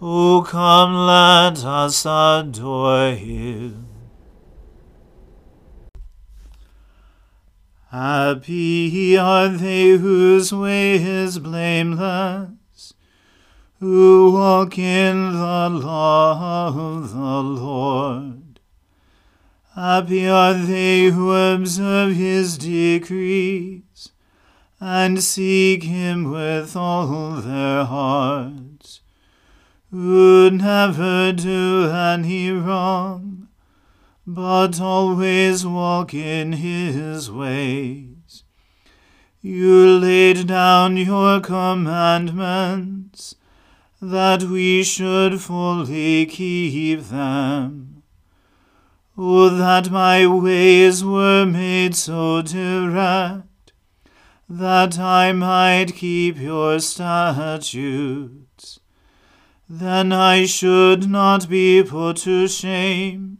O come, let us adore him. Happy are they whose way is blameless, who walk in the law of the Lord. Happy are they who observe his decrees and seek him with all their hearts, who never do any wrong, but always walk in his ways. You laid down your commandments, that we should fully keep them. Oh, that my ways were made so direct that I might keep your statutes. Then I should not be put to shame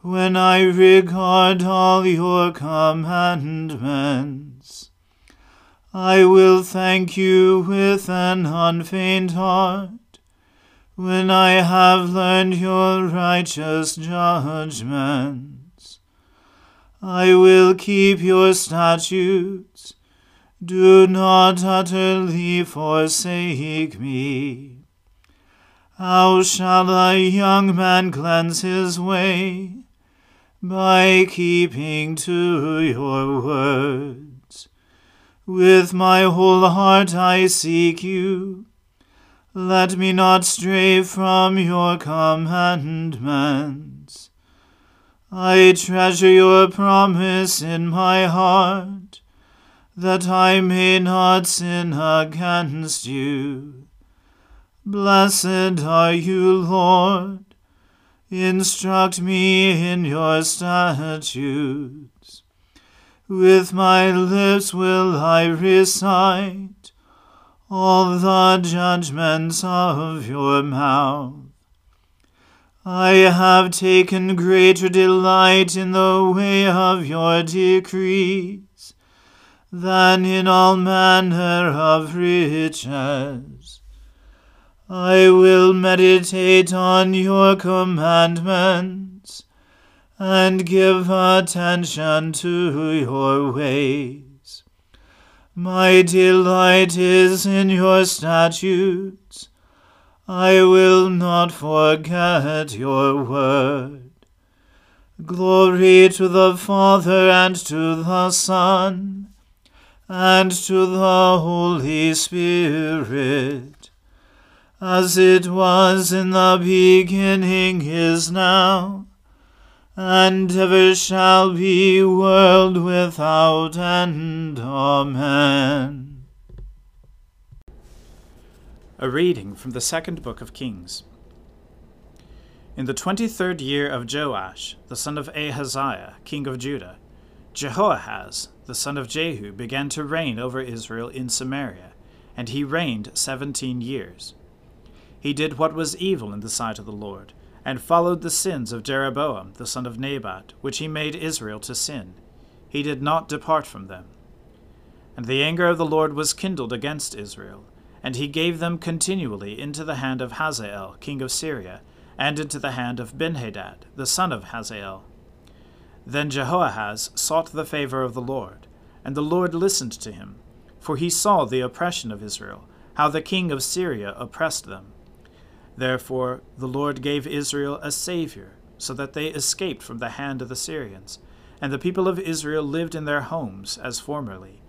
when I regard all your commandments. I will thank you with an unfeigned heart when I have learned your righteous judgments. I will keep your statutes do not utterly forsake me. How shall a young man cleanse his way? By keeping to your words. With my whole heart I seek you. Let me not stray from your commandments. I treasure your promise in my heart that I may not sin against you. Blessed are you, Lord. Instruct me in your statutes. With my lips will I recite all the judgments of your mouth. I have taken greater delight in the way of your decrees than in all manner of riches. I will meditate on your commandments and give attention to your ways. My delight is in your statutes. I will not forget your word. Glory to the Father and to the Son and to the Holy Spirit, as it was in the beginning is now, and ever shall be, world without end. Amen. A reading from the second book of Kings. In the twenty third year of Joash, the son of Ahaziah, king of Judah, Jehoahaz, the son of Jehu, began to reign over Israel in Samaria, and he reigned seventeen years. He did what was evil in the sight of the Lord, and followed the sins of Jeroboam, the son of Nebat, which he made Israel to sin. He did not depart from them. And the anger of the Lord was kindled against Israel and he gave them continually into the hand of Hazael, king of Syria, and into the hand of Benhadad, the son of Hazael. Then Jehoahaz sought the favor of the Lord, and the Lord listened to him, for he saw the oppression of Israel, how the king of Syria oppressed them. Therefore the Lord gave Israel a Saviour, so that they escaped from the hand of the Syrians, and the people of Israel lived in their homes as formerly.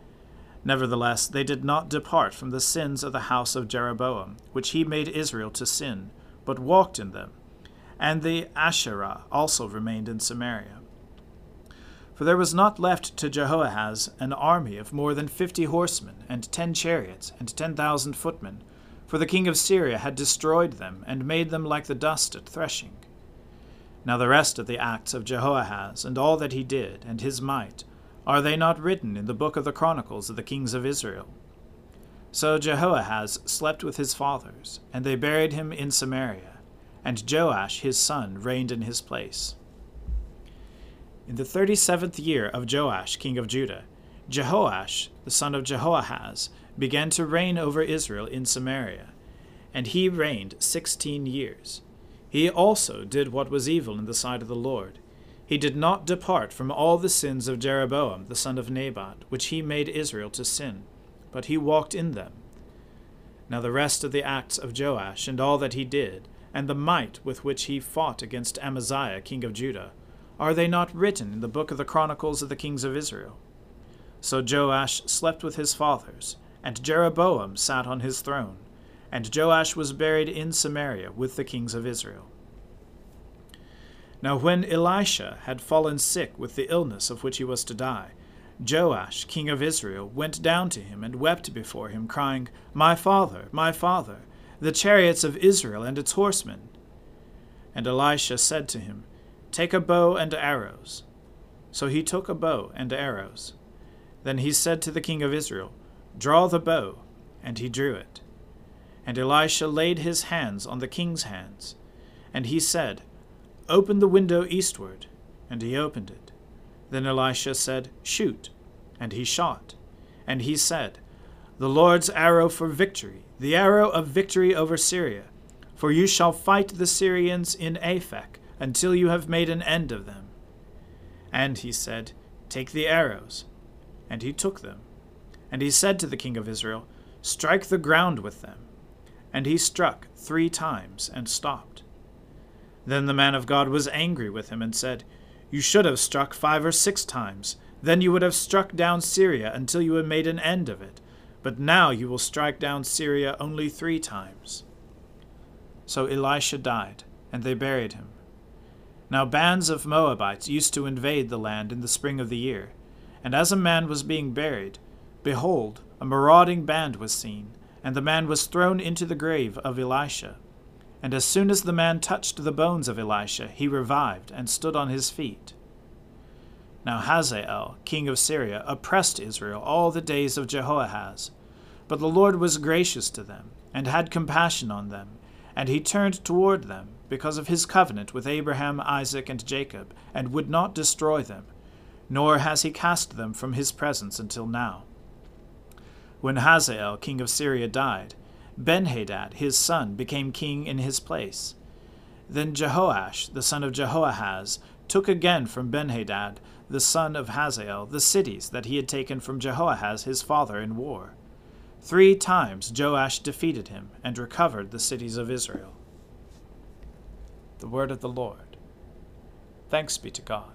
Nevertheless, they did not depart from the sins of the house of Jeroboam, which he made Israel to sin, but walked in them. And the Asherah also remained in Samaria. For there was not left to Jehoahaz an army of more than fifty horsemen, and ten chariots, and ten thousand footmen, for the king of Syria had destroyed them, and made them like the dust at threshing. Now the rest of the acts of Jehoahaz, and all that he did, and his might, are they not written in the book of the Chronicles of the kings of Israel? So Jehoahaz slept with his fathers, and they buried him in Samaria, and Joash his son reigned in his place. In the thirty seventh year of Joash king of Judah, Jehoash the son of Jehoahaz began to reign over Israel in Samaria, and he reigned sixteen years. He also did what was evil in the sight of the Lord he did not depart from all the sins of Jeroboam the son of Nebat, which he made Israel to sin, but he walked in them. Now the rest of the acts of Joash, and all that he did, and the might with which he fought against Amaziah king of Judah, are they not written in the book of the Chronicles of the kings of Israel? So Joash slept with his fathers, and Jeroboam sat on his throne, and Joash was buried in Samaria with the kings of Israel. Now when Elisha had fallen sick with the illness of which he was to die, Joash, king of Israel, went down to him and wept before him, crying, My father, my father, the chariots of Israel and its horsemen. And Elisha said to him, Take a bow and arrows. So he took a bow and arrows. Then he said to the king of Israel, Draw the bow. And he drew it. And Elisha laid his hands on the king's hands. And he said, Open the window eastward. And he opened it. Then Elisha said, Shoot. And he shot. And he said, The Lord's arrow for victory, the arrow of victory over Syria. For you shall fight the Syrians in Aphek until you have made an end of them. And he said, Take the arrows. And he took them. And he said to the king of Israel, Strike the ground with them. And he struck three times and stopped. Then the man of God was angry with him and said, You should have struck five or six times. Then you would have struck down Syria until you had made an end of it. But now you will strike down Syria only three times. So Elisha died, and they buried him. Now bands of Moabites used to invade the land in the spring of the year. And as a man was being buried, behold, a marauding band was seen, and the man was thrown into the grave of Elisha. And as soon as the man touched the bones of Elisha, he revived and stood on his feet. Now Hazael, king of Syria, oppressed Israel all the days of Jehoahaz. But the Lord was gracious to them, and had compassion on them, and he turned toward them, because of his covenant with Abraham, Isaac, and Jacob, and would not destroy them, nor has he cast them from his presence until now. When Hazael, king of Syria, died, Benhadad, his son, became king in his place. Then Jehoash, the son of Jehoahaz, took again from Benhadad, the son of Hazael, the cities that he had taken from Jehoahaz his father in war. Three times Joash defeated him and recovered the cities of Israel. The word of the Lord. Thanks be to God.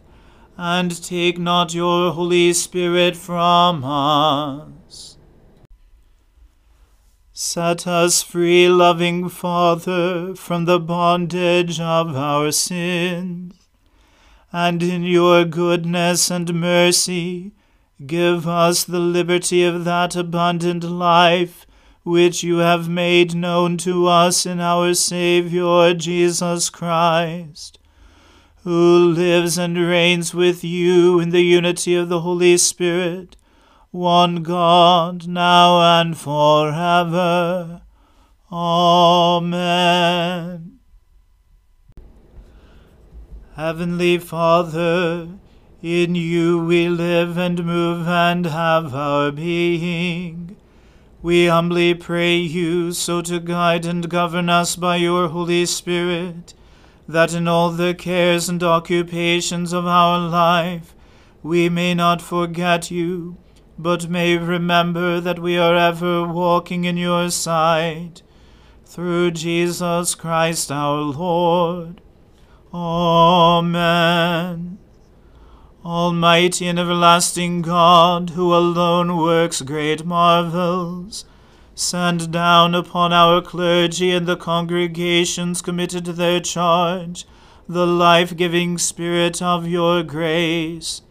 and take not your Holy Spirit from us. Set us free, loving Father, from the bondage of our sins, and in your goodness and mercy give us the liberty of that abundant life which you have made known to us in our Saviour Jesus Christ, who lives and reigns with you in the unity of the Holy Spirit, one God, now and forever. Amen. Heavenly Father, in you we live and move and have our being. We humbly pray you so to guide and govern us by your Holy Spirit, that in all the cares and occupations of our life we may not forget you, but may remember that we are ever walking in your sight. Through Jesus Christ our Lord. Amen. Almighty and everlasting God, who alone works great marvels, send down upon our clergy and the congregations committed to their charge the life giving Spirit of your grace.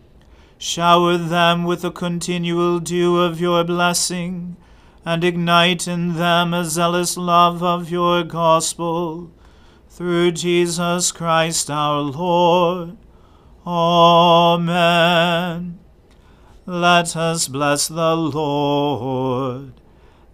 Shower them with the continual dew of your blessing, and ignite in them a zealous love of your gospel. Through Jesus Christ our Lord. Amen. Let us bless the Lord.